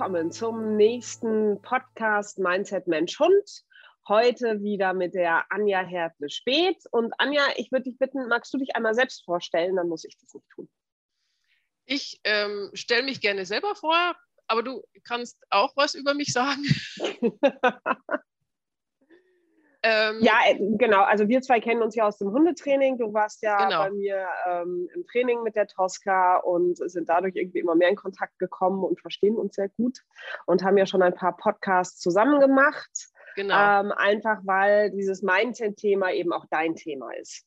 Willkommen zum nächsten Podcast Mindset Mensch Hund. Heute wieder mit der Anja Hertle-Speth. Und Anja, ich würde dich bitten, magst du dich einmal selbst vorstellen? Dann muss ich das nicht tun. Ich ähm, stelle mich gerne selber vor, aber du kannst auch was über mich sagen. Ähm, ja, äh, genau. Also wir zwei kennen uns ja aus dem Hundetraining. Du warst ja genau. bei mir ähm, im Training mit der Tosca und sind dadurch irgendwie immer mehr in Kontakt gekommen und verstehen uns sehr gut und haben ja schon ein paar Podcasts zusammen gemacht. Genau. Ähm, einfach weil dieses Mindset-Thema eben auch dein Thema ist.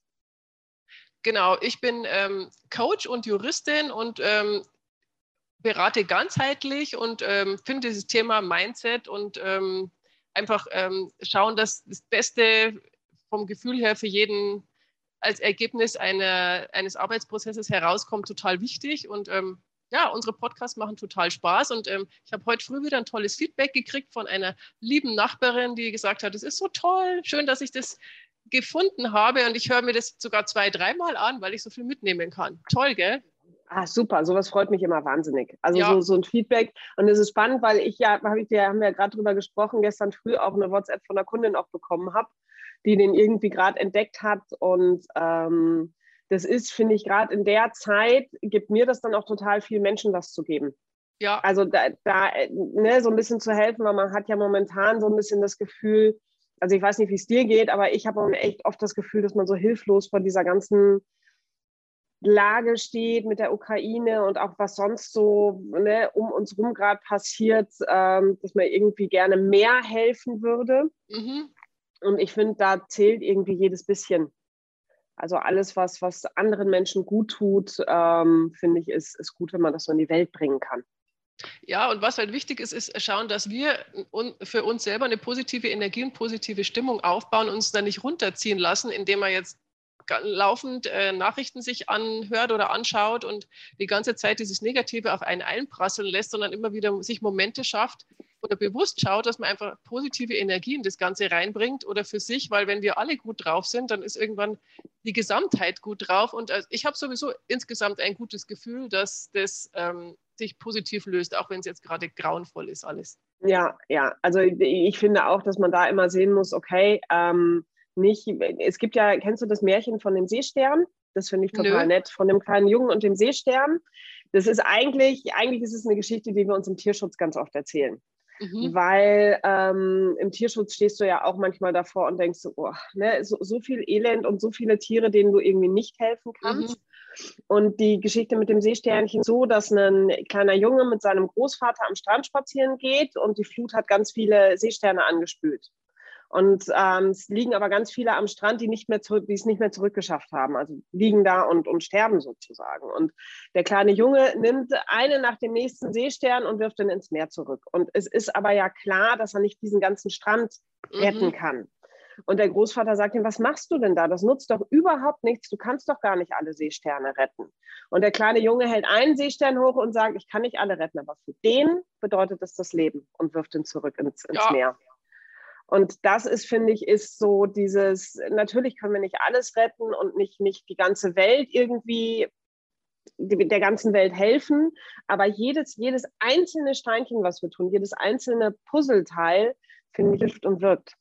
Genau, ich bin ähm, Coach und Juristin und ähm, berate ganzheitlich und ähm, finde dieses Thema Mindset und einfach ähm, schauen, dass das Beste vom Gefühl her für jeden als Ergebnis eine, eines Arbeitsprozesses herauskommt, total wichtig. Und ähm, ja, unsere Podcasts machen total Spaß. Und ähm, ich habe heute früh wieder ein tolles Feedback gekriegt von einer lieben Nachbarin, die gesagt hat, es ist so toll, schön, dass ich das gefunden habe. Und ich höre mir das sogar zwei, dreimal an, weil ich so viel mitnehmen kann. Toll, gell? Ah, super, sowas freut mich immer wahnsinnig. Also ja. so, so ein Feedback. Und es ist spannend, weil ich ja, hab ich, haben wir ja gerade drüber gesprochen, gestern früh auch eine WhatsApp von einer Kundin auch bekommen habe, die den irgendwie gerade entdeckt hat. Und ähm, das ist, finde ich, gerade in der Zeit, gibt mir das dann auch total viel Menschen was zu geben. Ja. Also da, da ne, so ein bisschen zu helfen, weil man hat ja momentan so ein bisschen das Gefühl, also ich weiß nicht, wie es dir geht, aber ich habe echt oft das Gefühl, dass man so hilflos vor dieser ganzen Lage steht mit der Ukraine und auch was sonst so ne, um uns rum gerade passiert, ähm, dass man irgendwie gerne mehr helfen würde. Mhm. Und ich finde, da zählt irgendwie jedes bisschen. Also alles, was, was anderen Menschen gut tut, ähm, finde ich, ist, ist gut, wenn man das so in die Welt bringen kann. Ja, und was halt wichtig ist, ist schauen, dass wir für uns selber eine positive Energie und positive Stimmung aufbauen und uns da nicht runterziehen lassen, indem wir jetzt laufend äh, Nachrichten sich anhört oder anschaut und die ganze Zeit dieses Negative auf einen einprasseln lässt, sondern immer wieder sich Momente schafft oder bewusst schaut, dass man einfach positive Energie in das Ganze reinbringt oder für sich, weil wenn wir alle gut drauf sind, dann ist irgendwann die Gesamtheit gut drauf. Und also ich habe sowieso insgesamt ein gutes Gefühl, dass das ähm, sich positiv löst, auch wenn es jetzt gerade grauenvoll ist alles. Ja, ja, also ich finde auch, dass man da immer sehen muss, okay, ähm, nicht, es gibt ja, kennst du das Märchen von dem Seestern? Das finde ich total Nö. nett, von dem kleinen Jungen und dem Seestern. Das ist eigentlich, eigentlich ist es eine Geschichte, die wir uns im Tierschutz ganz oft erzählen. Mhm. Weil ähm, im Tierschutz stehst du ja auch manchmal davor und denkst, oh, ne, so, so, viel Elend und so viele Tiere, denen du irgendwie nicht helfen kannst. Mhm. Und die Geschichte mit dem Seesternchen so, dass ein kleiner Junge mit seinem Großvater am Strand spazieren geht und die Flut hat ganz viele Seesterne angespült. Und ähm, es liegen aber ganz viele am Strand, die nicht mehr zurück, die es nicht mehr zurückgeschafft haben. Also liegen da und, und sterben sozusagen. Und der kleine Junge nimmt einen nach dem nächsten Seestern und wirft ihn ins Meer zurück. Und es ist aber ja klar, dass er nicht diesen ganzen Strand retten mhm. kann. Und der Großvater sagt ihm, was machst du denn da? Das nutzt doch überhaupt nichts. Du kannst doch gar nicht alle Seesterne retten. Und der kleine Junge hält einen Seestern hoch und sagt, ich kann nicht alle retten, aber für den bedeutet es das Leben und wirft ihn zurück ins, ins ja. Meer. Und das ist, finde ich, ist so dieses, natürlich können wir nicht alles retten und nicht, nicht die ganze Welt irgendwie der ganzen Welt helfen, aber jedes, jedes einzelne Steinchen, was wir tun, jedes einzelne Puzzleteil, finde ich, hilft und wirkt.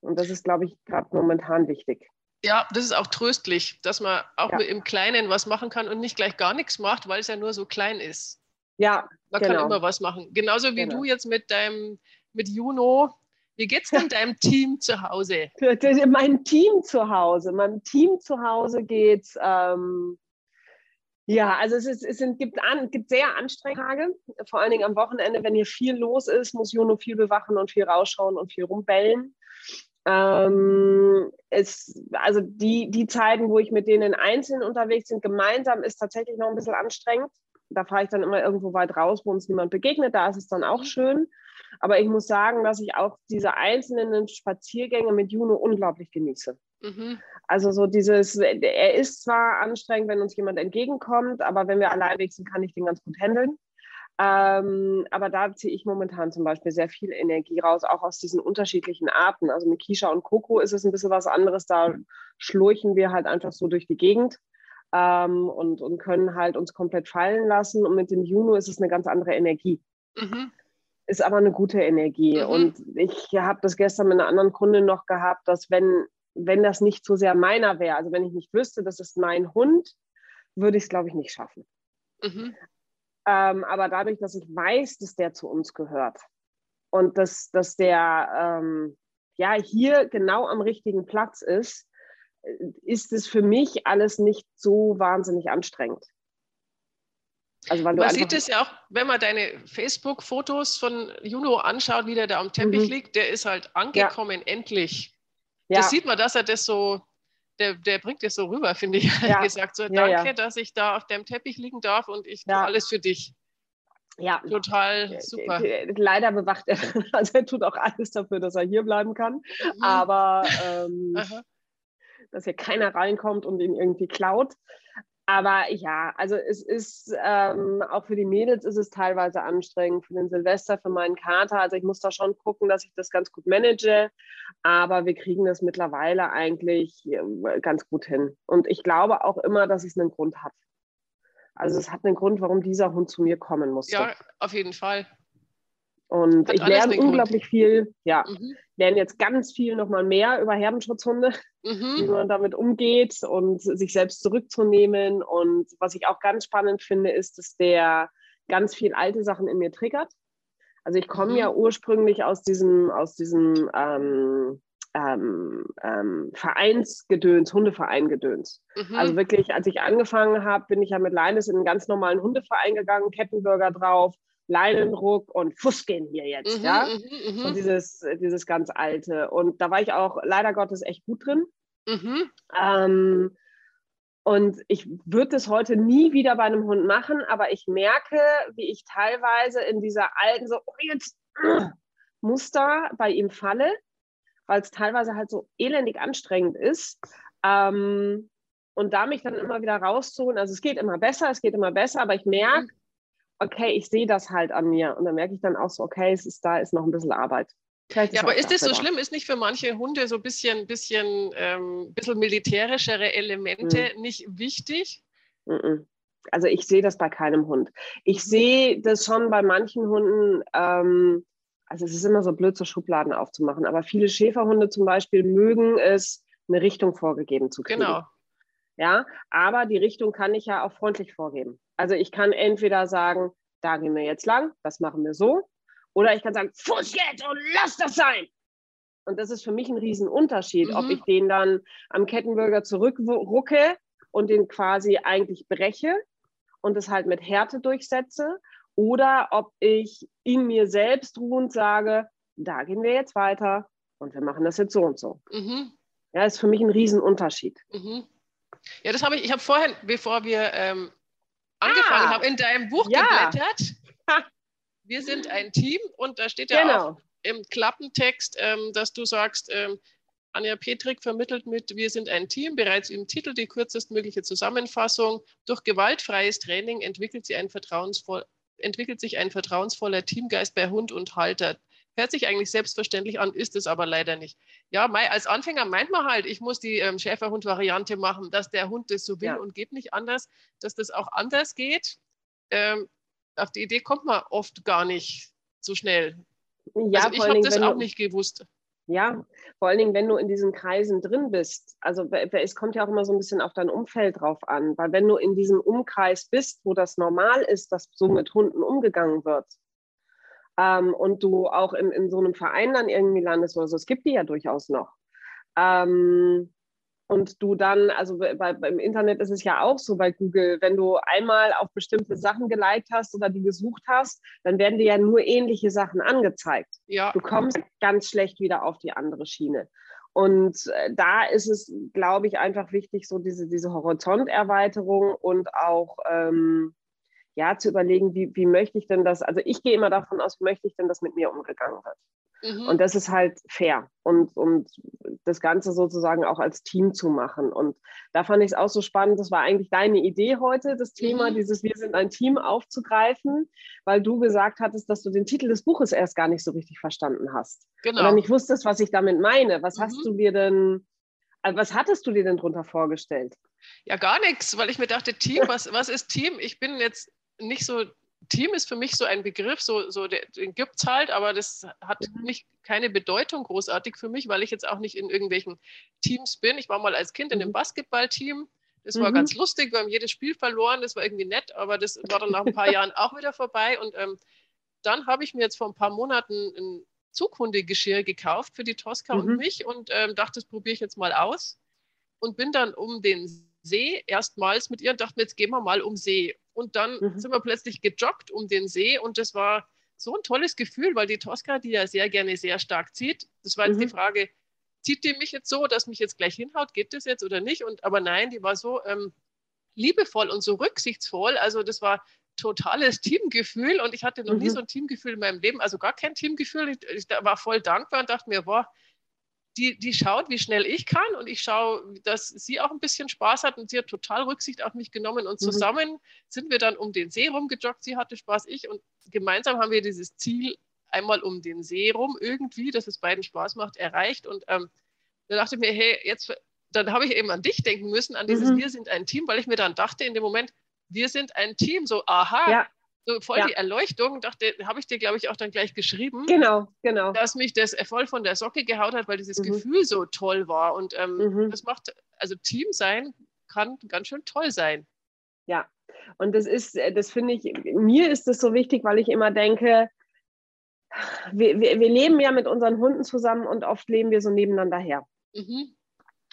Und das ist, glaube ich, gerade momentan wichtig. Ja, das ist auch tröstlich, dass man auch ja. im Kleinen was machen kann und nicht gleich gar nichts macht, weil es ja nur so klein ist. Ja, man genau. kann immer was machen. Genauso wie genau. du jetzt mit deinem, mit Juno, wie geht es denn deinem Team zu Hause? Mein Team zu Hause. Meinem Team zu Hause geht ähm, ja, also es, ist, es sind, gibt, an, gibt sehr anstrengende Tage, vor allen Dingen am Wochenende, wenn hier viel los ist, muss Juno viel bewachen und viel rausschauen und viel rumbellen. Ähm, es, also die, die Zeiten, wo ich mit denen einzeln unterwegs bin, gemeinsam, ist tatsächlich noch ein bisschen anstrengend. Da fahre ich dann immer irgendwo weit raus, wo uns niemand begegnet. Da ist es dann auch schön. Aber ich muss sagen, dass ich auch diese einzelnen Spaziergänge mit Juno unglaublich genieße. Mhm. Also so dieses, er ist zwar anstrengend, wenn uns jemand entgegenkommt, aber wenn wir allein weg sind, kann ich den ganz gut handeln. Ähm, aber da ziehe ich momentan zum Beispiel sehr viel Energie raus, auch aus diesen unterschiedlichen Arten. Also mit Kisha und Coco ist es ein bisschen was anderes. Da schlurchen wir halt einfach so durch die Gegend ähm, und, und können halt uns komplett fallen lassen. Und mit dem Juno ist es eine ganz andere Energie. Mhm. Ist aber eine gute Energie. Mhm. Und ich habe das gestern mit einer anderen Kundin noch gehabt, dass wenn, wenn das nicht so sehr meiner wäre, also wenn ich nicht wüsste, das ist mein Hund, würde ich es, glaube ich, nicht schaffen. Mhm. Ähm, aber dadurch, dass ich weiß, dass der zu uns gehört und dass, dass der ähm, ja hier genau am richtigen Platz ist, ist es für mich alles nicht so wahnsinnig anstrengend. Also man sieht es ja auch, wenn man deine Facebook-Fotos von Juno anschaut, wie der da am Teppich mhm. liegt, der ist halt angekommen, ja. endlich. Ja. Das sieht man, dass er das so, der, der bringt das so rüber, finde ich, ja. gesagt. So, danke, dass ich da auf dem Teppich liegen darf und ich tue alles für dich. Ja. Total super. Leider bewacht er, also er tut auch alles dafür, dass er hier bleiben kann. Mhm. Aber ähm, dass hier keiner reinkommt und ihn irgendwie klaut. Aber ja, also es ist ähm, auch für die Mädels ist es teilweise anstrengend, für den Silvester, für meinen Kater. Also ich muss da schon gucken, dass ich das ganz gut manage. Aber wir kriegen das mittlerweile eigentlich äh, ganz gut hin. Und ich glaube auch immer, dass es einen Grund hat. Also es hat einen Grund, warum dieser Hund zu mir kommen musste. Ja, auf jeden Fall. Und Hat ich lerne unglaublich Grund. viel, ja, mhm. lerne jetzt ganz viel nochmal mehr über Herdenschutzhunde, mhm. wie man damit umgeht und sich selbst zurückzunehmen. Und was ich auch ganz spannend finde, ist, dass der ganz viel alte Sachen in mir triggert. Also ich komme mhm. ja ursprünglich aus diesem, aus diesem ähm, ähm, ähm, Vereinsgedöns, Hundevereingedöns. Mhm. Also wirklich, als ich angefangen habe, bin ich ja mit Leines in einen ganz normalen Hundeverein gegangen, Kettenbürger drauf, Leinenruck und Fuß gehen hier jetzt, mhm, ja. Mhm, mhm, und dieses, dieses ganz alte. Und da war ich auch leider Gottes echt gut drin. Mhm. Ähm, und ich würde das heute nie wieder bei einem Hund machen, aber ich merke, wie ich teilweise in dieser alten so oh, jetzt, äh, Muster bei ihm falle, weil es teilweise halt so elendig anstrengend ist. Ähm, und da mich dann immer wieder rauszuholen, also es geht immer besser, es geht immer besser, aber ich merke, okay, ich sehe das halt an mir. Und dann merke ich dann auch so, okay, es ist da, ist noch ein bisschen Arbeit. Vielleicht ja, aber ist das so schlimm? Ist nicht für manche Hunde so ein bisschen, bisschen, ähm, bisschen militärischere Elemente mhm. nicht wichtig? Mhm. Also ich sehe das bei keinem Hund. Ich mhm. sehe das schon bei manchen Hunden, ähm, also es ist immer so blöd, so Schubladen aufzumachen, aber viele Schäferhunde zum Beispiel mögen es, eine Richtung vorgegeben zu kriegen. Genau. Ja, aber die Richtung kann ich ja auch freundlich vorgeben. Also ich kann entweder sagen, da gehen wir jetzt lang, das machen wir so. Oder ich kann sagen, Fuß jetzt und lass das sein. Und das ist für mich ein Riesenunterschied, mhm. ob ich den dann am Kettenbürger zurückrucke und den quasi eigentlich breche und es halt mit Härte durchsetze oder ob ich in mir selbst ruhend sage, da gehen wir jetzt weiter und wir machen das jetzt so und so. Mhm. Ja, ist für mich ein Riesenunterschied. Mhm. Ja, das habe ich, ich habe vorhin, bevor wir ähm, angefangen ah, habe, in deinem Buch ja. geblättert. Wir sind ein Team und da steht ja genau. auch im Klappentext, ähm, dass du sagst, ähm, Anja Petrik vermittelt mit Wir sind ein Team bereits im Titel die kürzestmögliche Zusammenfassung. Durch gewaltfreies Training entwickelt sich ein vertrauensvoller Teamgeist bei Hund und Halter. Hört sich eigentlich selbstverständlich an, ist es aber leider nicht. Ja, als Anfänger meint man halt, ich muss die ähm, Schäferhund-Variante machen, dass der Hund das so will ja. und geht nicht anders, dass das auch anders geht. Ähm, auf die Idee kommt man oft gar nicht so schnell. Ja, also ich habe das auch nicht gewusst. Ja, vor allen Dingen, wenn du in diesen Kreisen drin bist. Also es kommt ja auch immer so ein bisschen auf dein Umfeld drauf an. Weil wenn du in diesem Umkreis bist, wo das normal ist, dass so mit Hunden umgegangen wird, ähm, und du auch in, in so einem Verein dann irgendwie landest oder so, es gibt die ja durchaus noch. Ähm, und du dann, also bei, beim Internet ist es ja auch so bei Google, wenn du einmal auf bestimmte Sachen geliked hast oder die gesucht hast, dann werden dir ja nur ähnliche Sachen angezeigt. Ja. Du kommst ganz schlecht wieder auf die andere Schiene. Und äh, da ist es, glaube ich, einfach wichtig, so diese, diese Horizonterweiterung und auch ähm, ja, zu überlegen, wie, wie möchte ich denn das, also ich gehe immer davon aus, wie möchte ich denn, dass mit mir umgegangen wird. Mhm. Und das ist halt fair und, und das Ganze sozusagen auch als Team zu machen. Und da fand ich es auch so spannend, das war eigentlich deine Idee heute, das Thema, mhm. dieses Wir sind ein Team aufzugreifen, weil du gesagt hattest, dass du den Titel des Buches erst gar nicht so richtig verstanden hast. Genau. Oder nicht wusstest, was ich damit meine. Was mhm. hast du dir denn, also was hattest du dir denn darunter vorgestellt? Ja, gar nichts, weil ich mir dachte, Team, was, was ist Team? Ich bin jetzt nicht so Team ist für mich so ein Begriff, so, so der, den gibt es halt, aber das hat nicht, keine Bedeutung großartig für mich, weil ich jetzt auch nicht in irgendwelchen Teams bin. Ich war mal als Kind in einem mhm. Basketballteam. Das war mhm. ganz lustig, wir haben jedes Spiel verloren, das war irgendwie nett, aber das war dann nach ein paar Jahren auch wieder vorbei. Und ähm, dann habe ich mir jetzt vor ein paar Monaten ein Zughundegeschirr gekauft für die Tosca mhm. und mich und ähm, dachte, das probiere ich jetzt mal aus. Und bin dann um den See erstmals mit ihr und dachte, jetzt gehen wir mal um See. Und dann mhm. sind wir plötzlich gejoggt um den See und das war so ein tolles Gefühl, weil die Tosca, die ja sehr gerne sehr stark zieht, das war jetzt mhm. die Frage, zieht die mich jetzt so, dass mich jetzt gleich hinhaut, geht das jetzt oder nicht? Und aber nein, die war so ähm, liebevoll und so rücksichtsvoll. Also das war totales Teamgefühl und ich hatte noch mhm. nie so ein Teamgefühl in meinem Leben, also gar kein Teamgefühl. Ich, ich war voll dankbar und dachte mir, boah, die, die schaut, wie schnell ich kann und ich schaue, dass sie auch ein bisschen Spaß hat und sie hat total Rücksicht auf mich genommen und mhm. zusammen sind wir dann um den See rumgejoggt. Sie hatte Spaß, ich und gemeinsam haben wir dieses Ziel einmal um den See rum irgendwie, dass es beiden Spaß macht, erreicht und ähm, da dachte ich mir, hey, jetzt, dann habe ich eben an dich denken müssen, an dieses mhm. Wir sind ein Team, weil ich mir dann dachte in dem Moment, wir sind ein Team, so aha, ja so voll ja. die Erleuchtung, dachte, habe ich dir, glaube ich, auch dann gleich geschrieben. Genau, genau. Dass mich das voll von der Socke gehaut hat, weil dieses mhm. Gefühl so toll war. Und ähm, mhm. das macht, also Team sein kann ganz schön toll sein. Ja, und das ist, äh, das finde ich, mir ist das so wichtig, weil ich immer denke, wir, wir, wir leben ja mit unseren Hunden zusammen und oft leben wir so nebeneinander her. Mhm.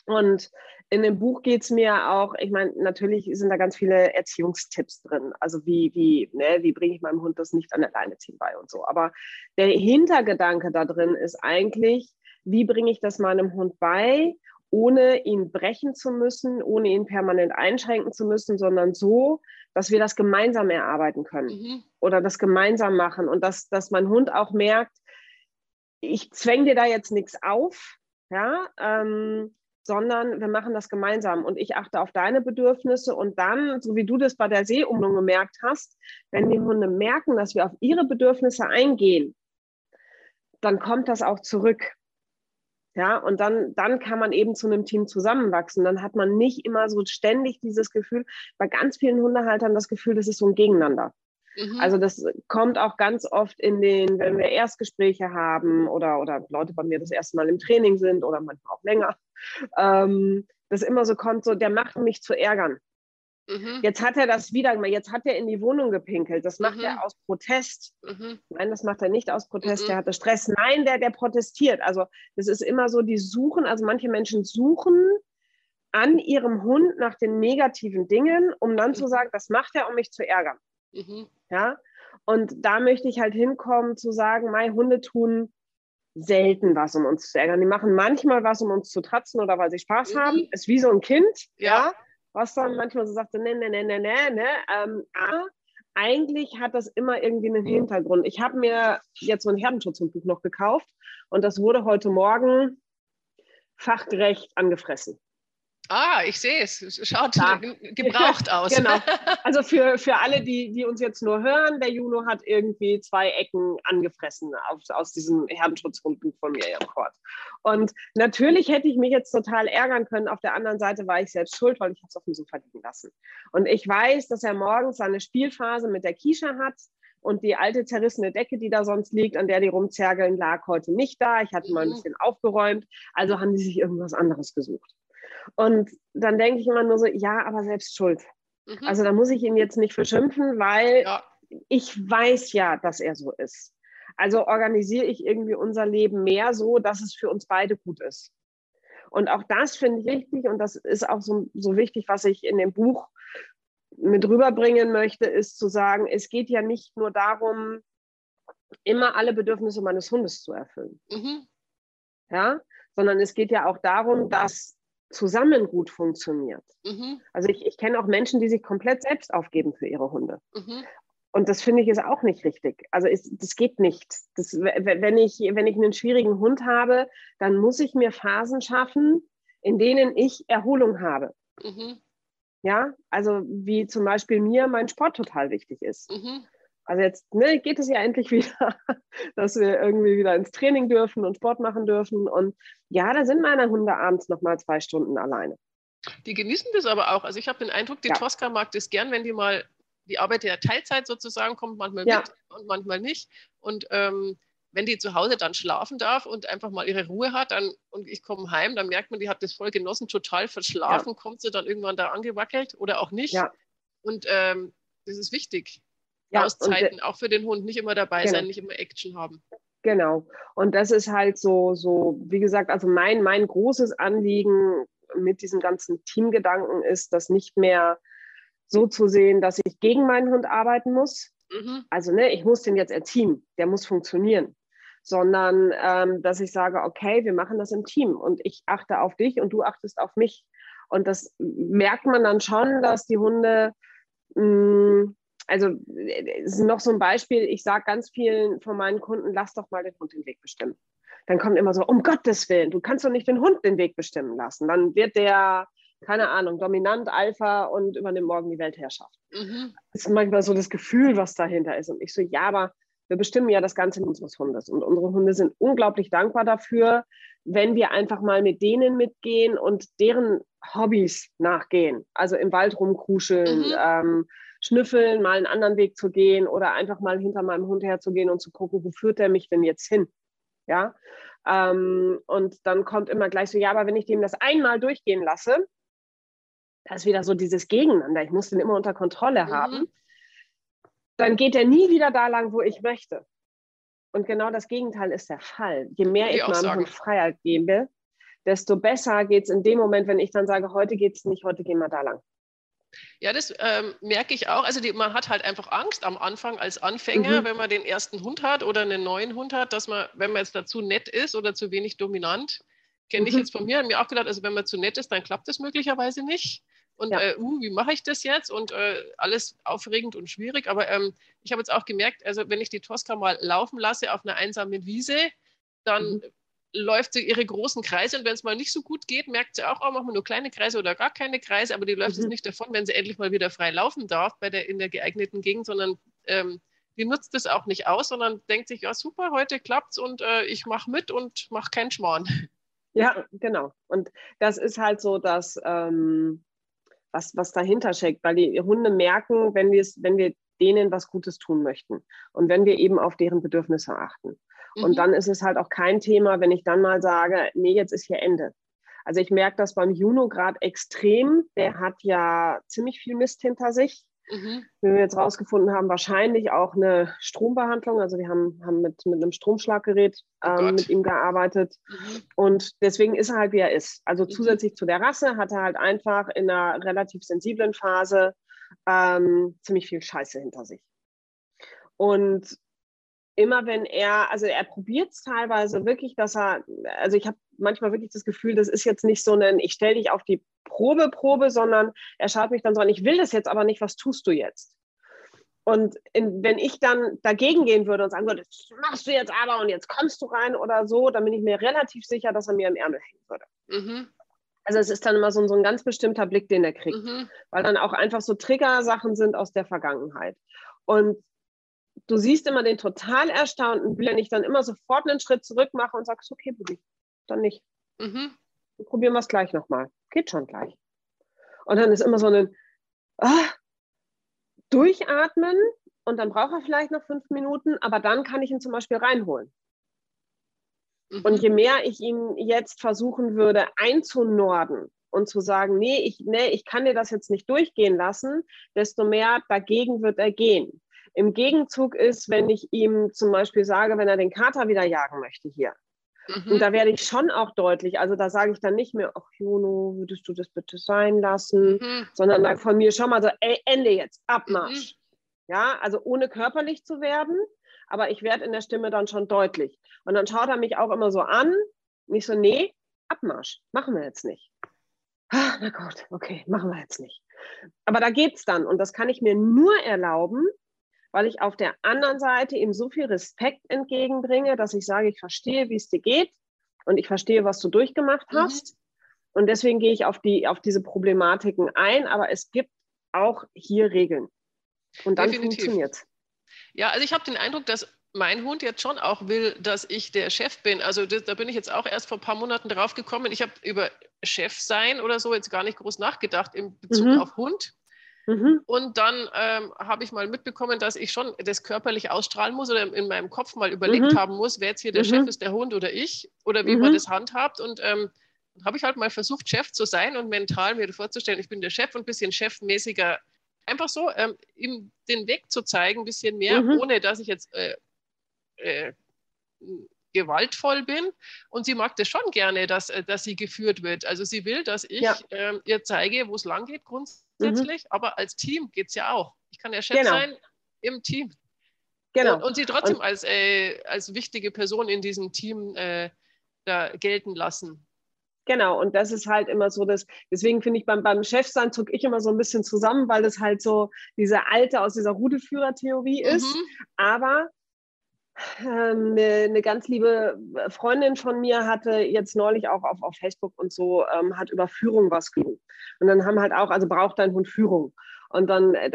Und in dem Buch geht es mir auch, ich meine, natürlich sind da ganz viele Erziehungstipps drin. Also wie, wie, ne, wie bringe ich meinem Hund das nicht an der Leine ziehen bei und so. Aber der Hintergedanke da drin ist eigentlich, wie bringe ich das meinem Hund bei, ohne ihn brechen zu müssen, ohne ihn permanent einschränken zu müssen, sondern so, dass wir das gemeinsam erarbeiten können mhm. oder das gemeinsam machen und dass, dass mein Hund auch merkt, ich zwänge dir da jetzt nichts auf, ja, ähm, sondern wir machen das gemeinsam und ich achte auf deine Bedürfnisse und dann, so wie du das bei der Seeumlung gemerkt hast, wenn die Hunde merken, dass wir auf ihre Bedürfnisse eingehen, dann kommt das auch zurück. Ja, und dann, dann kann man eben zu einem Team zusammenwachsen. Dann hat man nicht immer so ständig dieses Gefühl, bei ganz vielen Hundehaltern das Gefühl, das ist so ein Gegeneinander. Mhm. Also das kommt auch ganz oft in den, wenn wir Erstgespräche haben oder, oder Leute bei mir das erste Mal im Training sind oder manchmal auch länger, ähm, das immer so kommt, so, der macht mich zu ärgern. Mhm. Jetzt hat er das wieder gemacht, jetzt hat er in die Wohnung gepinkelt. Das macht mhm. er aus Protest. Mhm. Nein, das macht er nicht aus Protest, mhm. der hatte Stress. Nein, der, der protestiert. Also das ist immer so, die suchen, also manche Menschen suchen an ihrem Hund nach den negativen Dingen, um dann zu mhm. sagen, das macht er, um mich zu ärgern. Mhm. Ja, und da möchte ich halt hinkommen zu sagen, meine Hunde tun selten was, um uns zu ärgern. Die machen manchmal was, um uns zu tratzen oder weil sie Spaß mhm. haben. Ist wie so ein Kind, ja, ja was dann manchmal so sagt, ne, ne, ne, ne, ne, ne. Ähm, aber eigentlich hat das immer irgendwie einen Hintergrund. Ich habe mir jetzt so ein Herdenschutzbuch noch gekauft und das wurde heute Morgen fachgerecht angefressen. Ah, ich sehe es. Schaut ja. gebraucht aus. genau. Also für, für alle, die, die uns jetzt nur hören, der Juno hat irgendwie zwei Ecken angefressen auf, aus diesem Herdenschutzhundbuch von mir im Kort. Und natürlich hätte ich mich jetzt total ärgern können. Auf der anderen Seite war ich selbst schuld, weil ich es auf dem Sofa liegen lassen. Und ich weiß, dass er morgens seine Spielphase mit der Kisha hat. Und die alte zerrissene Decke, die da sonst liegt, an der die rumzergeln, lag heute nicht da. Ich hatte mal ein mhm. bisschen aufgeräumt. Also haben die sich irgendwas anderes gesucht. Und dann denke ich immer nur so, ja, aber selbst schuld. Mhm. Also da muss ich ihn jetzt nicht verschimpfen, weil ja. ich weiß ja, dass er so ist. Also organisiere ich irgendwie unser Leben mehr so, dass es für uns beide gut ist. Und auch das finde ich wichtig und das ist auch so, so wichtig, was ich in dem Buch mit rüberbringen möchte, ist zu sagen, es geht ja nicht nur darum, immer alle Bedürfnisse meines Hundes zu erfüllen. Mhm. Ja, sondern es geht ja auch darum, dass zusammen gut funktioniert. Mhm. Also ich, ich kenne auch Menschen, die sich komplett selbst aufgeben für ihre Hunde. Mhm. Und das finde ich ist auch nicht richtig. Also ist, das geht nicht. Das, wenn, ich, wenn ich einen schwierigen Hund habe, dann muss ich mir Phasen schaffen, in denen ich Erholung habe. Mhm. Ja, also wie zum Beispiel mir mein Sport total wichtig ist. Mhm. Also jetzt ne, geht es ja endlich wieder, dass wir irgendwie wieder ins Training dürfen und Sport machen dürfen. Und ja, da sind meine Hunde abends noch mal zwei Stunden alleine. Die genießen das aber auch. Also ich habe den Eindruck, die ja. Tosca mag das gern, wenn die mal die arbeitet ja Teilzeit sozusagen, kommt manchmal ja. mit und manchmal nicht. Und ähm, wenn die zu Hause dann schlafen darf und einfach mal ihre Ruhe hat dann, und ich komme heim, dann merkt man, die hat das voll genossen, total verschlafen, ja. kommt sie dann irgendwann da angewackelt oder auch nicht. Und ähm, das ist wichtig. Ja, Auszeiten, auch für den Hund, nicht immer dabei genau. sein, nicht immer Action haben. Genau. Und das ist halt so, so, wie gesagt, also mein, mein großes Anliegen mit diesem ganzen Teamgedanken ist, das nicht mehr so zu sehen, dass ich gegen meinen Hund arbeiten muss. Mhm. Also, ne, ich muss den jetzt erziehen, der muss funktionieren. Sondern, ähm, dass ich sage, okay, wir machen das im Team und ich achte auf dich und du achtest auf mich. Und das merkt man dann schon, dass die Hunde mh, mm, also es ist noch so ein Beispiel, ich sage ganz vielen von meinen Kunden, lass doch mal den Hund den Weg bestimmen. Dann kommt immer so, um Gottes Willen, du kannst doch nicht den Hund den Weg bestimmen lassen. Dann wird der, keine Ahnung, dominant, Alpha und übernimmt morgen die Weltherrschaft. Mhm. Das ist manchmal so das Gefühl, was dahinter ist. Und ich so, ja, aber wir bestimmen ja das Ganze in unseres Hundes. Und unsere Hunde sind unglaublich dankbar dafür, wenn wir einfach mal mit denen mitgehen und deren Hobbys nachgehen. Also im Wald rumkruscheln, mhm. ähm, schnüffeln, mal einen anderen Weg zu gehen oder einfach mal hinter meinem Hund herzugehen und zu gucken, wo führt er mich denn jetzt hin? Ja. Ähm, und dann kommt immer gleich so, ja, aber wenn ich dem das einmal durchgehen lasse, da ist wieder so dieses Gegeneinander. Ich muss den immer unter Kontrolle mhm. haben. Dann geht er nie wieder da lang, wo ich möchte. Und genau das Gegenteil ist der Fall. Je mehr ich, ich meinem Hund Freiheit gebe, desto besser geht es in dem Moment, wenn ich dann sage, heute geht es nicht, heute gehen wir da lang. Ja, das ähm, merke ich auch. Also die, man hat halt einfach Angst am Anfang als Anfänger, mhm. wenn man den ersten Hund hat oder einen neuen Hund hat, dass man, wenn man jetzt dazu nett ist oder zu wenig dominant, kenne mhm. ich jetzt von mir, habe mir auch gedacht, also wenn man zu nett ist, dann klappt das möglicherweise nicht. Und ja. äh, uh, wie mache ich das jetzt? Und äh, alles aufregend und schwierig. Aber ähm, ich habe jetzt auch gemerkt, also wenn ich die Tosca mal laufen lasse auf einer einsamen Wiese, dann mhm läuft sie ihre großen Kreise und wenn es mal nicht so gut geht, merkt sie auch, oh, machen wir nur kleine Kreise oder gar keine Kreise, aber die läuft mhm. es nicht davon, wenn sie endlich mal wieder frei laufen darf bei der, in der geeigneten Gegend, sondern ähm, die nutzt es auch nicht aus, sondern denkt sich, ja super, heute klappt's und äh, ich mache mit und mache keinen Schmarrn. Ja, genau. Und das ist halt so, dass ähm, was, was dahinter steckt, weil die Hunde merken, wenn, wenn wir denen was Gutes tun möchten und wenn wir eben auf deren Bedürfnisse achten. Und mhm. dann ist es halt auch kein Thema, wenn ich dann mal sage, nee, jetzt ist hier Ende. Also ich merke das beim Juno gerade extrem. Der hat ja ziemlich viel Mist hinter sich. Mhm. Wie wir jetzt rausgefunden haben, wahrscheinlich auch eine Strombehandlung. Also wir haben, haben mit, mit einem Stromschlaggerät oh ähm, mit ihm gearbeitet. Mhm. Und deswegen ist er halt, wie er ist. Also mhm. zusätzlich zu der Rasse hat er halt einfach in einer relativ sensiblen Phase ähm, ziemlich viel Scheiße hinter sich. Und immer wenn er, also er probiert es teilweise wirklich, dass er, also ich habe manchmal wirklich das Gefühl, das ist jetzt nicht so ein, ich stelle dich auf die Probe, Probe, sondern er schaut mich dann so an, ich will das jetzt aber nicht, was tust du jetzt? Und in, wenn ich dann dagegen gehen würde und sagen würde, das machst du jetzt aber und jetzt kommst du rein oder so, dann bin ich mir relativ sicher, dass er mir im Ärmel hängen würde. Mhm. Also es ist dann immer so, so, ein ganz bestimmter Blick, den er kriegt, mhm. weil dann auch einfach so Trigger-Sachen sind aus der Vergangenheit. Und du siehst immer den total erstaunten, wenn ich dann immer sofort einen Schritt zurück mache und sagst, okay, Bubi, dann nicht. Mhm. Probieren wir es gleich nochmal. Geht schon gleich. Und dann ist immer so ein ah, Durchatmen und dann braucht er vielleicht noch fünf Minuten, aber dann kann ich ihn zum Beispiel reinholen. Mhm. Und je mehr ich ihn jetzt versuchen würde einzunorden und zu sagen, nee ich, nee, ich kann dir das jetzt nicht durchgehen lassen, desto mehr dagegen wird er gehen. Im Gegenzug ist, wenn ich ihm zum Beispiel sage, wenn er den Kater wieder jagen möchte hier. Mhm. Und da werde ich schon auch deutlich, also da sage ich dann nicht mehr, ach Juno, würdest du das bitte sein lassen, mhm. sondern dann von mir schon mal so, ey, Ende jetzt, Abmarsch. Mhm. Ja, also ohne körperlich zu werden, aber ich werde in der Stimme dann schon deutlich. Und dann schaut er mich auch immer so an, nicht so, nee, Abmarsch, machen wir jetzt nicht. Ah, na gut, okay, machen wir jetzt nicht. Aber da geht es dann und das kann ich mir nur erlauben, weil ich auf der anderen Seite ihm so viel Respekt entgegenbringe, dass ich sage, ich verstehe, wie es dir geht und ich verstehe, was du durchgemacht mhm. hast. Mhm. Und deswegen gehe ich auf, die, auf diese Problematiken ein, aber es gibt auch hier Regeln. Und dann funktioniert es. Ja, also ich habe den Eindruck, dass mein Hund jetzt schon auch will, dass ich der Chef bin. Also das, da bin ich jetzt auch erst vor ein paar Monaten drauf gekommen. Ich habe über Chef sein oder so jetzt gar nicht groß nachgedacht im Bezug mhm. auf Hund. Mhm. Und dann ähm, habe ich mal mitbekommen, dass ich schon das körperlich ausstrahlen muss oder in meinem Kopf mal überlegt mhm. haben muss, wer jetzt hier der mhm. Chef ist, der Hund oder ich oder wie man mhm. das handhabt. Und ähm, habe ich halt mal versucht, Chef zu sein und mental mir vorzustellen, ich bin der Chef und ein bisschen chefmäßiger, einfach so, ähm, ihm den Weg zu zeigen, ein bisschen mehr, mhm. ohne dass ich jetzt äh, äh, gewaltvoll bin. Und sie mag das schon gerne, dass, äh, dass sie geführt wird. Also sie will, dass ich ja. ähm, ihr zeige, wo es lang geht, grundsätzlich grundsätzlich, mhm. aber als Team geht es ja auch. Ich kann ja Chef genau. sein im Team. Genau. Und, und sie trotzdem und, als, äh, als wichtige Person in diesem Team äh, da gelten lassen. Genau, und das ist halt immer so, dass, deswegen finde ich beim, beim Chefsein zucke ich immer so ein bisschen zusammen, weil das halt so diese alte aus dieser Rudelführertheorie ist. Mhm. Aber ähm, eine ganz liebe Freundin von mir hatte jetzt neulich auch auf, auf Facebook und so, ähm, hat über Führung was gelungen. Und dann haben halt auch, also braucht dein Hund Führung. Und dann, äh,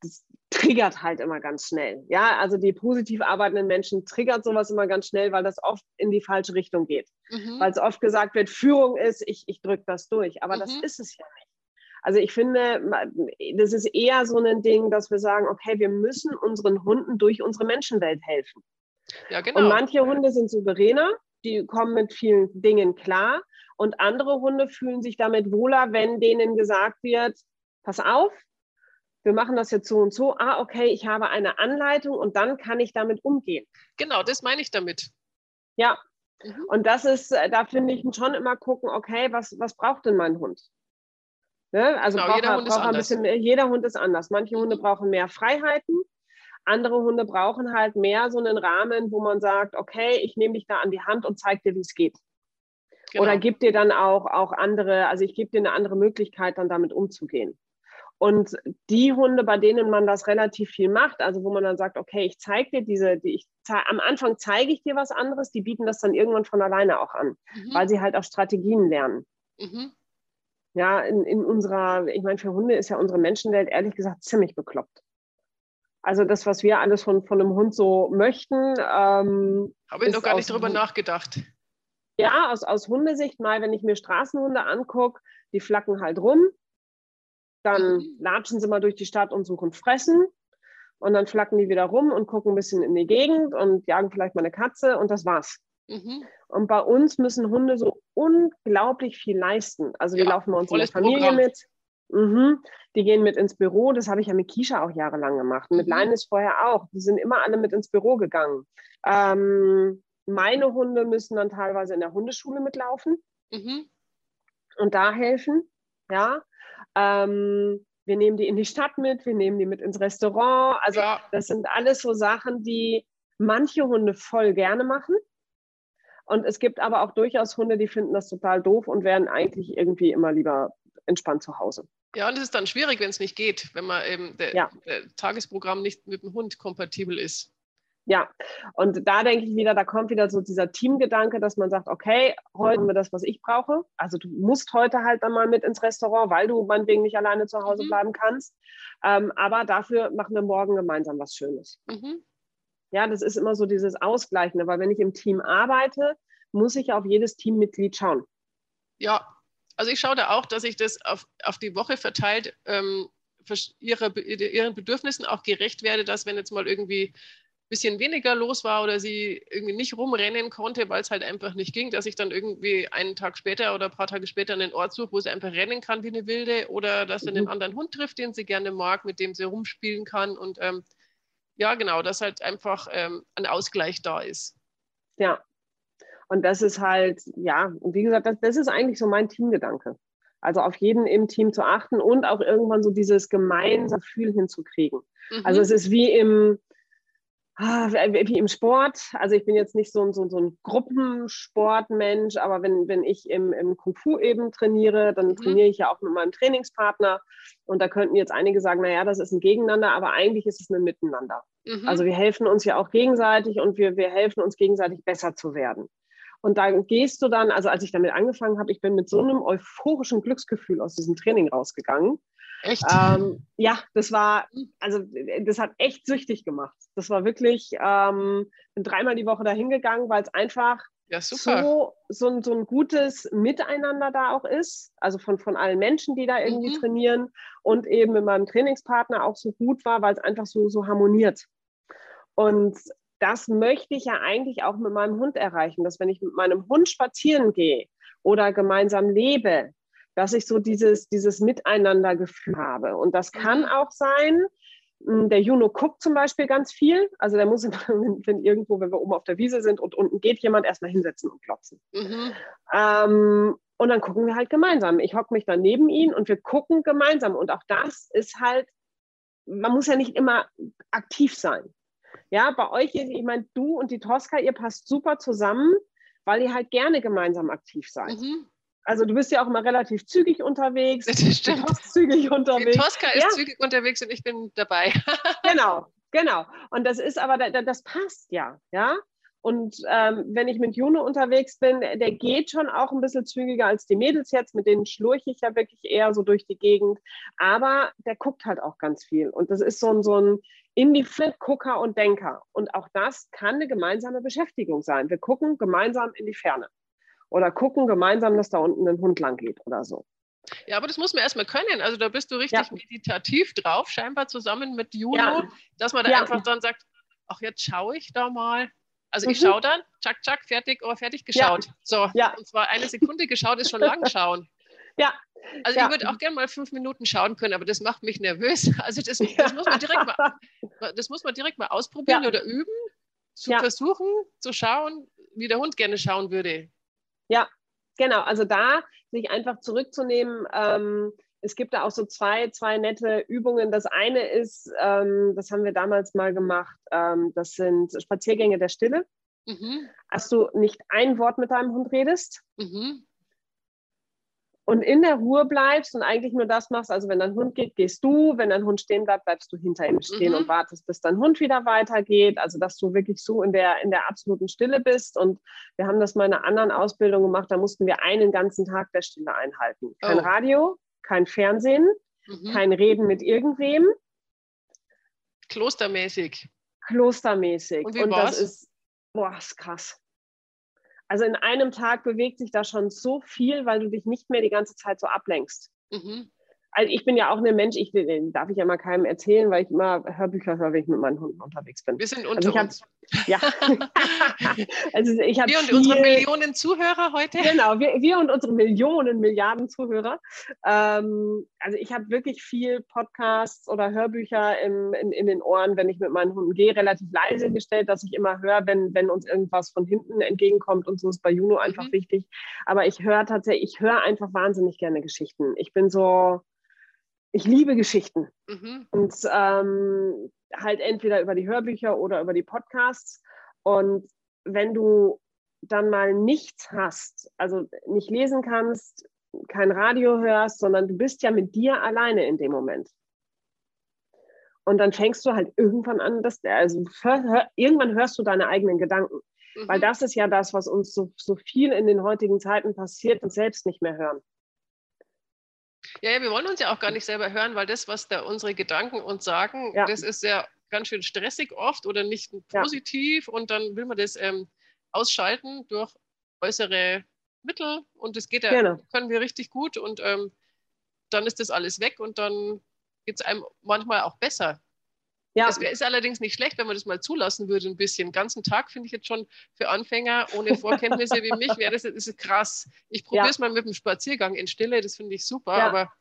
das triggert halt immer ganz schnell. Ja, also die positiv arbeitenden Menschen triggert sowas immer ganz schnell, weil das oft in die falsche Richtung geht. Mhm. Weil es oft gesagt wird, Führung ist, ich, ich drücke das durch. Aber mhm. das ist es ja nicht. Also ich finde, das ist eher so ein Ding, dass wir sagen, okay, wir müssen unseren Hunden durch unsere Menschenwelt helfen. Ja, genau. Und manche Hunde sind souveräner, die kommen mit vielen Dingen klar. Und andere Hunde fühlen sich damit wohler, wenn denen gesagt wird, pass auf, wir machen das jetzt so und so. Ah, okay, ich habe eine Anleitung und dann kann ich damit umgehen. Genau, das meine ich damit. Ja. Mhm. Und das ist, äh, da finde ich schon immer gucken, okay, was, was braucht denn mein Hund? Ne? Also genau, braucht, jeder, Hund braucht ein bisschen mehr, jeder Hund ist anders. Manche Hunde brauchen mehr Freiheiten. Andere Hunde brauchen halt mehr so einen Rahmen, wo man sagt, okay, ich nehme dich da an die Hand und zeige dir, wie es geht. Genau. Oder gib dir dann auch, auch andere, also ich gebe dir eine andere Möglichkeit, dann damit umzugehen. Und die Hunde, bei denen man das relativ viel macht, also wo man dann sagt, okay, ich zeige dir diese, die ich am Anfang zeige ich dir was anderes, die bieten das dann irgendwann von alleine auch an, mhm. weil sie halt auch Strategien lernen. Mhm. Ja, in, in unserer, ich meine, für Hunde ist ja unsere Menschenwelt ehrlich gesagt ziemlich bekloppt. Also das, was wir alles von, von einem Hund so möchten. Ähm, Habe ich noch gar nicht drüber nachgedacht. Ja, aus, aus Hundesicht mal, wenn ich mir Straßenhunde angucke, die flacken halt rum. Dann mhm. latschen sie mal durch die Stadt und suchen Fressen. Und dann flacken die wieder rum und gucken ein bisschen in die Gegend und jagen vielleicht mal eine Katze und das war's. Mhm. Und bei uns müssen Hunde so unglaublich viel leisten. Also die ja, laufen bei uns in der Familie Programm. mit. Mhm. Die gehen mit ins Büro. Das habe ich ja mit Kisha auch jahrelang gemacht. Mit mhm. Linus vorher auch. Die sind immer alle mit ins Büro gegangen. Ähm, meine Hunde müssen dann teilweise in der Hundeschule mitlaufen mhm. und da helfen. Ja. Ähm, wir nehmen die in die Stadt mit, wir nehmen die mit ins Restaurant. Also ja. das sind alles so Sachen, die manche Hunde voll gerne machen. Und es gibt aber auch durchaus Hunde, die finden das total doof und wären eigentlich irgendwie immer lieber entspannt zu Hause. Ja, und es ist dann schwierig, wenn es nicht geht, wenn man eben der, ja. der Tagesprogramm nicht mit dem Hund kompatibel ist. Ja, und da denke ich wieder, da kommt wieder so dieser Teamgedanke, dass man sagt, okay, heute haben wir das, was ich brauche. Also du musst heute halt dann mal mit ins Restaurant, weil du meinetwegen nicht alleine zu Hause mhm. bleiben kannst. Ähm, aber dafür machen wir morgen gemeinsam was Schönes. Mhm. Ja, das ist immer so dieses Ausgleichende, weil wenn ich im Team arbeite, muss ich auf jedes Teammitglied schauen. Ja, also ich schaue da auch, dass ich das auf, auf die Woche verteilt ähm, ihre, ihren Bedürfnissen auch gerecht werde, dass wenn jetzt mal irgendwie ein bisschen weniger los war oder sie irgendwie nicht rumrennen konnte, weil es halt einfach nicht ging, dass ich dann irgendwie einen Tag später oder ein paar Tage später einen Ort suche, wo sie einfach rennen kann wie eine Wilde oder dass sie mhm. einen anderen Hund trifft, den sie gerne mag, mit dem sie rumspielen kann und ähm, ja, genau, dass halt einfach ähm, ein Ausgleich da ist. Ja, und das ist halt, ja, und wie gesagt, das, das ist eigentlich so mein Teamgedanke. Also auf jeden im Team zu achten und auch irgendwann so dieses gemeinsame Gefühl hinzukriegen. Mhm. Also es ist wie im, wie im Sport. Also ich bin jetzt nicht so ein, so, so ein Gruppensportmensch, aber wenn, wenn ich im, im Kung Fu eben trainiere, dann mhm. trainiere ich ja auch mit meinem Trainingspartner. Und da könnten jetzt einige sagen, naja, das ist ein Gegeneinander, aber eigentlich ist es ein Miteinander. Mhm. Also wir helfen uns ja auch gegenseitig und wir, wir helfen uns gegenseitig besser zu werden. Und da gehst du dann, also als ich damit angefangen habe, ich bin mit so einem euphorischen Glücksgefühl aus diesem Training rausgegangen. Echt? Ähm, ja, das war, also das hat echt süchtig gemacht. Das war wirklich, ähm, bin dreimal die Woche dahin gegangen, weil es einfach, ja. So, so, ein, so ein gutes Miteinander da auch ist, also von, von allen Menschen, die da irgendwie mhm. trainieren und eben mit meinem Trainingspartner auch so gut war, weil es einfach so, so harmoniert. Und das möchte ich ja eigentlich auch mit meinem Hund erreichen, dass wenn ich mit meinem Hund spazieren gehe oder gemeinsam lebe, dass ich so dieses, dieses Miteinandergefühl habe. Und das kann mhm. auch sein, hm, der Juno guckt zum Beispiel ganz viel. Also der muss, wenn, wenn, irgendwo, wenn wir oben auf der Wiese sind und unten geht jemand, erstmal hinsetzen und klotzen. Mhm. Ähm, und dann gucken wir halt gemeinsam. Ich hocke mich dann neben ihn und wir gucken gemeinsam. Und auch das ist halt, man muss ja nicht immer aktiv sein. Ja, bei euch, ich meine, du und die Tosca, ihr passt super zusammen, weil ihr halt gerne gemeinsam aktiv seid. Mhm. Also du bist ja auch immer relativ zügig unterwegs. Das stimmt. zügig unterwegs. Die Tosca ist ja. zügig unterwegs und ich bin dabei. genau, genau. Und das ist aber, das passt ja, ja. Und ähm, wenn ich mit Juno unterwegs bin, der geht schon auch ein bisschen zügiger als die Mädels jetzt, mit denen schlurche ich ja wirklich eher so durch die Gegend. Aber der guckt halt auch ganz viel. Und das ist so ein, so ein Indie-Flip-Gucker und Denker. Und auch das kann eine gemeinsame Beschäftigung sein. Wir gucken gemeinsam in die Ferne. Oder gucken gemeinsam, dass da unten ein Hund lang geht oder so. Ja, aber das muss man erstmal können. Also da bist du richtig ja. meditativ drauf, scheinbar zusammen mit Juno, ja. dass man da ja. einfach dann sagt, ach, jetzt schaue ich da mal. Also mhm. ich schaue dann, tschack, tschack, fertig, oh, fertig geschaut. So, ja. und zwar eine Sekunde geschaut ist schon lang schauen. Ja. Also ich würde auch gerne mal fünf Minuten schauen können, aber das macht mich nervös. Also das, das muss man direkt mal, das muss man direkt mal ausprobieren oder üben, zu versuchen, zu schauen, wie der Hund gerne schauen würde. Ja, genau. Also da sich einfach zurückzunehmen. Ähm, es gibt da auch so zwei, zwei nette Übungen. Das eine ist, ähm, das haben wir damals mal gemacht, ähm, das sind Spaziergänge der Stille. Mhm. Dass du nicht ein Wort mit deinem Hund redest. Mhm und in der Ruhe bleibst und eigentlich nur das machst, also wenn dein Hund geht, gehst du, wenn dein Hund stehen bleibt, bleibst du hinter ihm stehen mhm. und wartest, bis dein Hund wieder weitergeht, also dass du wirklich so in der, in der absoluten Stille bist und wir haben das mal in einer anderen Ausbildung gemacht, da mussten wir einen ganzen Tag der Stille einhalten. Kein oh. Radio, kein Fernsehen, mhm. kein Reden mit irgendwem. Klostermäßig. Klostermäßig. Und, wie und das ist, boah, ist krass. Also in einem Tag bewegt sich da schon so viel, weil du dich nicht mehr die ganze Zeit so ablenkst. Mhm also ich bin ja auch ein Mensch, ich darf ich ja mal keinem erzählen, weil ich immer Hörbücher höre, wenn ich mit meinen Hunden unterwegs bin. Wir sind unter also uns. Hab, ja. also ich wir und viel, unsere Millionen Zuhörer heute. Genau, wir, wir und unsere Millionen, Milliarden Zuhörer. Ähm, also ich habe wirklich viel Podcasts oder Hörbücher im, in, in den Ohren, wenn ich mit meinen Hunden gehe, relativ leise gestellt, dass ich immer höre, wenn, wenn uns irgendwas von hinten entgegenkommt und so ist bei Juno einfach mhm. wichtig. Aber ich höre tatsächlich, ich höre einfach wahnsinnig gerne Geschichten. Ich bin so, ich liebe Geschichten. Mhm. Und ähm, halt entweder über die Hörbücher oder über die Podcasts. Und wenn du dann mal nichts hast, also nicht lesen kannst, kein Radio hörst, sondern du bist ja mit dir alleine in dem Moment. Und dann fängst du halt irgendwann an, dass, also hör, hör, irgendwann hörst du deine eigenen Gedanken. Mhm. Weil das ist ja das, was uns so, so viel in den heutigen Zeiten passiert und selbst nicht mehr hören. Ja, ja, wir wollen uns ja auch gar nicht selber hören, weil das, was da unsere Gedanken uns sagen, ja. das ist ja ganz schön stressig oft oder nicht positiv ja. und dann will man das ähm, ausschalten durch äußere Mittel und das geht ja, genau. können wir richtig gut und ähm, dann ist das alles weg und dann geht es einem manchmal auch besser. Ja. Es ist allerdings nicht schlecht, wenn man das mal zulassen würde, ein bisschen. Den ganzen Tag finde ich jetzt schon für Anfänger ohne Vorkenntnisse wie mich, wäre das, das ist krass. Ich probiere es ja. mal mit dem Spaziergang in Stille, das finde ich super, ja. aber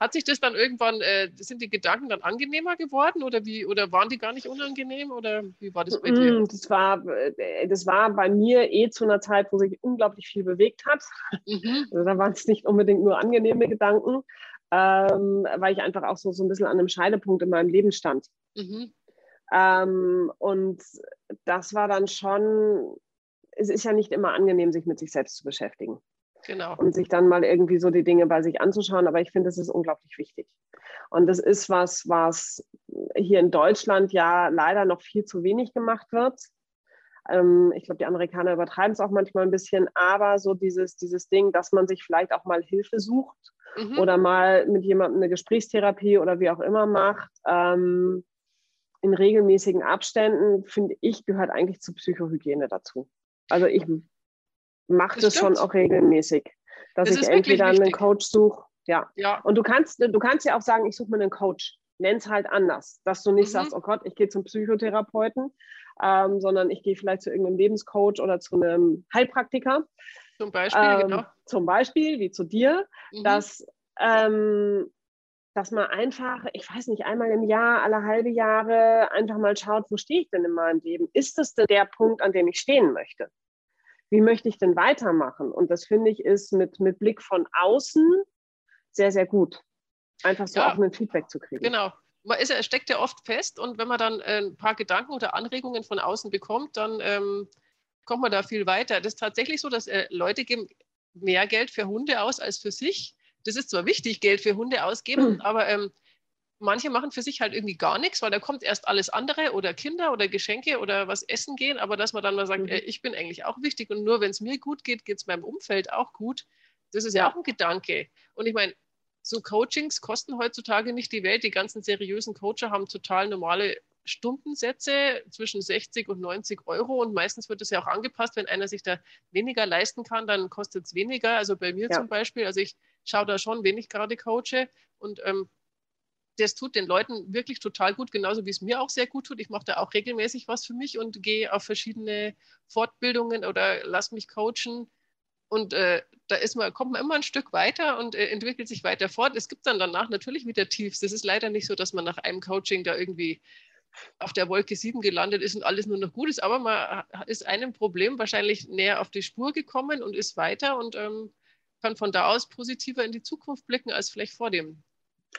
hat sich das dann irgendwann, äh, sind die Gedanken dann angenehmer geworden oder wie, oder waren die gar nicht unangenehm oder wie war das bei dir? Das war, äh, das war bei mir eh zu einer Zeit, wo sich unglaublich viel bewegt hat. Mhm. Also da waren es nicht unbedingt nur angenehme Gedanken, ähm, weil ich einfach auch so, so ein bisschen an einem Scheidepunkt in meinem Leben stand. Mhm. Ähm, und das war dann schon, es ist ja nicht immer angenehm, sich mit sich selbst zu beschäftigen. Genau. Und sich dann mal irgendwie so die Dinge bei sich anzuschauen. Aber ich finde, das ist unglaublich wichtig. Und das ist was, was hier in Deutschland ja leider noch viel zu wenig gemacht wird. Ähm, ich glaube, die Amerikaner übertreiben es auch manchmal ein bisschen, aber so dieses, dieses Ding, dass man sich vielleicht auch mal Hilfe sucht mhm. oder mal mit jemandem eine Gesprächstherapie oder wie auch immer macht. Ähm, in regelmäßigen Abständen, finde ich, gehört eigentlich zur Psychohygiene dazu. Also ich mache das, das schon auch regelmäßig, dass das ich entweder einen Coach suche. Ja. ja. Und du kannst, du kannst ja auch sagen, ich suche mir einen Coach. Nenn es halt anders, dass du nicht mhm. sagst, oh Gott, ich gehe zum Psychotherapeuten, ähm, sondern ich gehe vielleicht zu irgendeinem Lebenscoach oder zu einem Heilpraktiker. Zum Beispiel, ähm, genau. Zum Beispiel, wie zu dir, mhm. dass, ähm, dass man einfach, ich weiß nicht, einmal im Jahr, alle halbe Jahre einfach mal schaut, wo stehe ich denn in meinem Leben? Ist das denn der Punkt, an dem ich stehen möchte? Wie möchte ich denn weitermachen? Und das finde ich ist mit, mit Blick von außen sehr, sehr gut. Einfach so ja, auch ein Feedback zu kriegen. Genau, man ist, steckt ja oft fest und wenn man dann äh, ein paar Gedanken oder Anregungen von außen bekommt, dann ähm, kommt man da viel weiter. Das ist tatsächlich so, dass äh, Leute geben mehr Geld für Hunde aus als für sich. Das ist zwar wichtig, Geld für Hunde ausgeben, mhm. aber ähm, manche machen für sich halt irgendwie gar nichts, weil da kommt erst alles andere oder Kinder oder Geschenke oder was essen gehen, aber dass man dann mal sagt, mhm. äh, ich bin eigentlich auch wichtig und nur wenn es mir gut geht, geht es meinem Umfeld auch gut. Das ist ja, ja auch ein Gedanke. Und ich meine, so Coachings kosten heutzutage nicht die Welt. Die ganzen seriösen Coacher haben total normale Stundensätze zwischen 60 und 90 Euro und meistens wird es ja auch angepasst, wenn einer sich da weniger leisten kann, dann kostet es weniger. Also bei mir ja. zum Beispiel, also ich schaue da schon, wen ich gerade coache und ähm, das tut den Leuten wirklich total gut, genauso wie es mir auch sehr gut tut. Ich mache da auch regelmäßig was für mich und gehe auf verschiedene Fortbildungen oder lass mich coachen. Und äh, da ist man, kommt man immer ein Stück weiter und äh, entwickelt sich weiter fort. Es gibt dann danach natürlich wieder Tiefs. Es ist leider nicht so, dass man nach einem Coaching da irgendwie auf der Wolke 7 gelandet ist und alles nur noch gut ist, aber man ist einem Problem wahrscheinlich näher auf die Spur gekommen und ist weiter und ähm, kann von da aus positiver in die Zukunft blicken als vielleicht vor dem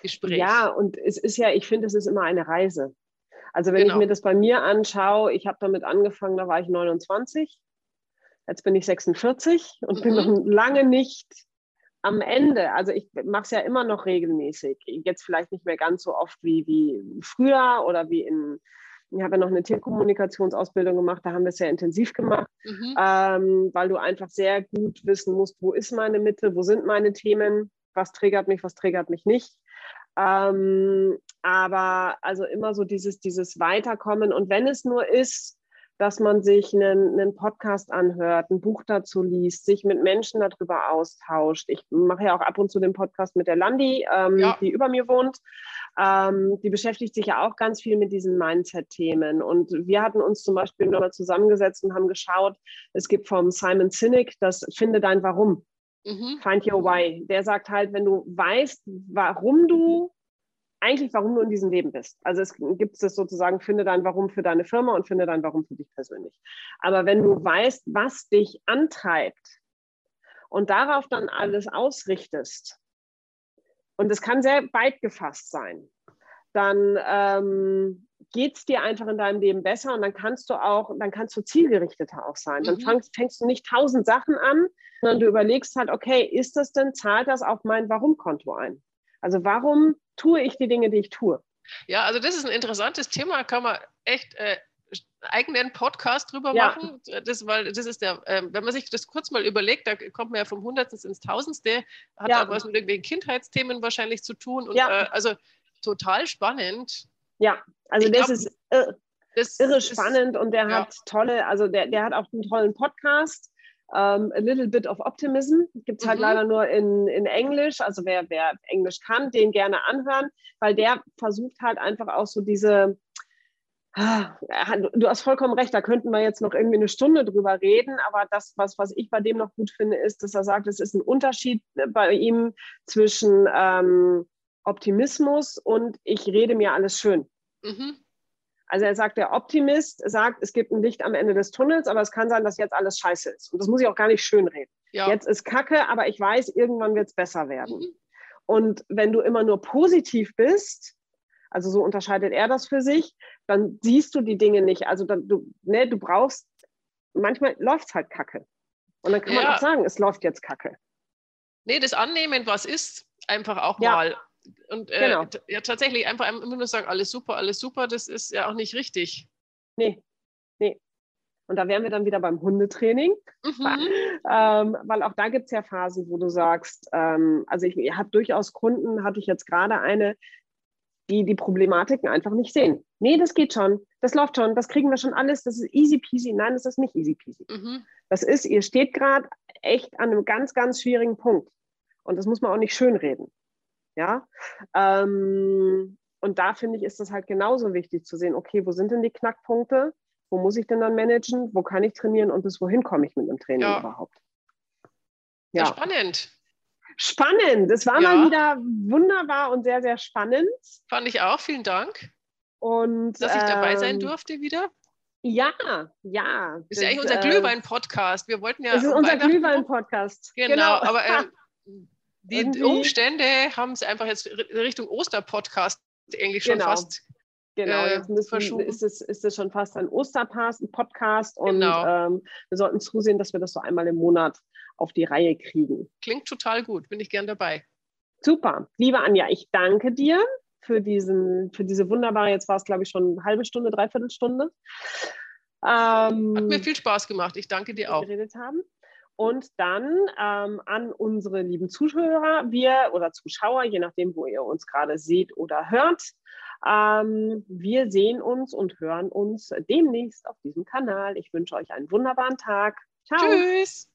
Gespräch. Ja, und es ist ja, ich finde, es ist immer eine Reise. Also wenn genau. ich mir das bei mir anschaue, ich habe damit angefangen, da war ich 29, jetzt bin ich 46 und mhm. bin noch lange nicht am Ende, also ich mache es ja immer noch regelmäßig, jetzt vielleicht nicht mehr ganz so oft wie, wie früher oder wie in, ich habe ja noch eine Tierkommunikationsausbildung gemacht, da haben wir es sehr intensiv gemacht, mhm. ähm, weil du einfach sehr gut wissen musst, wo ist meine Mitte, wo sind meine Themen, was triggert mich, was triggert mich nicht. Ähm, aber also immer so dieses, dieses Weiterkommen und wenn es nur ist, dass man sich einen, einen, Podcast anhört, ein Buch dazu liest, sich mit Menschen darüber austauscht. Ich mache ja auch ab und zu den Podcast mit der Landi, ähm, ja. die über mir wohnt. Ähm, die beschäftigt sich ja auch ganz viel mit diesen Mindset-Themen. Und wir hatten uns zum Beispiel nochmal zusammengesetzt und haben geschaut, es gibt vom Simon Sinek das Finde dein Warum. Mhm. Find your why. Der sagt halt, wenn du weißt, warum du eigentlich, warum du in diesem Leben bist. Also es gibt es sozusagen, finde dein Warum für deine Firma und finde dein Warum für dich persönlich. Aber wenn du weißt, was dich antreibt und darauf dann alles ausrichtest, und es kann sehr weit gefasst sein, dann ähm, geht es dir einfach in deinem Leben besser und dann kannst du auch, dann kannst du zielgerichteter auch sein. Dann mhm. fängst, fängst du nicht tausend Sachen an, sondern du überlegst halt, okay, ist das denn, zahlt das auf mein Warum-Konto ein? Also warum tue ich die Dinge, die ich tue? Ja, also das ist ein interessantes Thema, kann man echt äh, eigenen Podcast drüber ja. machen. Das, weil das ist der, äh, wenn man sich das kurz mal überlegt, da kommt man ja vom Hundertsten ins Tausendste, hat ja. auch was mit irgendwelchen Kindheitsthemen wahrscheinlich zu tun. Und ja. äh, also total spannend. Ja, also ich das glaub, ist irre, das irre ist, spannend und der hat tolle, also der, der hat auch einen tollen Podcast. Um, ähm, a Little Bit of Optimism gibt es halt mhm. leider nur in, in Englisch. Also wer, wer Englisch kann, den gerne anhören, weil der versucht halt einfach auch so diese, ah, du hast vollkommen recht, da könnten wir jetzt noch irgendwie eine Stunde drüber reden, aber das, was, was ich bei dem noch gut finde, ist, dass er sagt, es ist ein Unterschied bei ihm zwischen ähm, Optimismus und ich rede mir alles schön. Mhm. Also er sagt, der Optimist sagt, es gibt ein Licht am Ende des Tunnels, aber es kann sein, dass jetzt alles scheiße ist. Und das muss ich auch gar nicht schönreden. Ja. Jetzt ist Kacke, aber ich weiß, irgendwann wird es besser werden. Mhm. Und wenn du immer nur positiv bist, also so unterscheidet er das für sich, dann siehst du die Dinge nicht. Also dann, du, ne, du brauchst, manchmal läuft es halt Kacke. Und dann kann ja. man auch sagen, es läuft jetzt Kacke. Nee, das Annehmen, was ist, einfach auch ja. mal und äh, genau. ja, tatsächlich einfach immer nur sagen, alles super, alles super, das ist ja auch nicht richtig. Nee, nee. Und da wären wir dann wieder beim Hundetraining, mhm. ähm, weil auch da gibt es ja Phasen, wo du sagst, ähm, also ich, ich habe durchaus Kunden, hatte ich jetzt gerade eine, die die Problematiken einfach nicht sehen. Nee, das geht schon, das läuft schon, das kriegen wir schon alles, das ist easy peasy. Nein, das ist nicht easy peasy. Mhm. Das ist, ihr steht gerade echt an einem ganz, ganz schwierigen Punkt. Und das muss man auch nicht schönreden. Ja. Ähm, und da finde ich, ist das halt genauso wichtig zu sehen, okay, wo sind denn die Knackpunkte? Wo muss ich denn dann managen? Wo kann ich trainieren und bis wohin komme ich mit dem Training ja. überhaupt? Ja. ja. spannend. Spannend. Es war ja. mal wieder wunderbar und sehr, sehr spannend. Fand ich auch. Vielen Dank. Und, Dass ich dabei sein ähm, durfte wieder. Ja, ja. Das ist ja eigentlich unser äh, Glühwein-Podcast. Wir wollten ja. Das ist unser Glühwein-Podcast. Genau, genau, aber äh, die Umstände haben es einfach jetzt Richtung Oster-Podcast eigentlich schon genau. fast. Genau, äh, jetzt müssen, ist, es, ist es schon fast ein Osterpass-Podcast und genau. ähm, wir sollten zusehen, dass wir das so einmal im Monat auf die Reihe kriegen. Klingt total gut, bin ich gern dabei. Super. Liebe Anja, ich danke dir für, diesen, für diese wunderbare, jetzt war es glaube ich schon eine halbe Stunde, dreiviertel Stunde. Ähm, Hat mir viel Spaß gemacht, ich danke dir auch. Geredet haben. Und dann ähm, an unsere lieben Zuhörer, wir oder Zuschauer, je nachdem, wo ihr uns gerade seht oder hört. Ähm, wir sehen uns und hören uns demnächst auf diesem Kanal. Ich wünsche euch einen wunderbaren Tag. Ciao. Tschüss.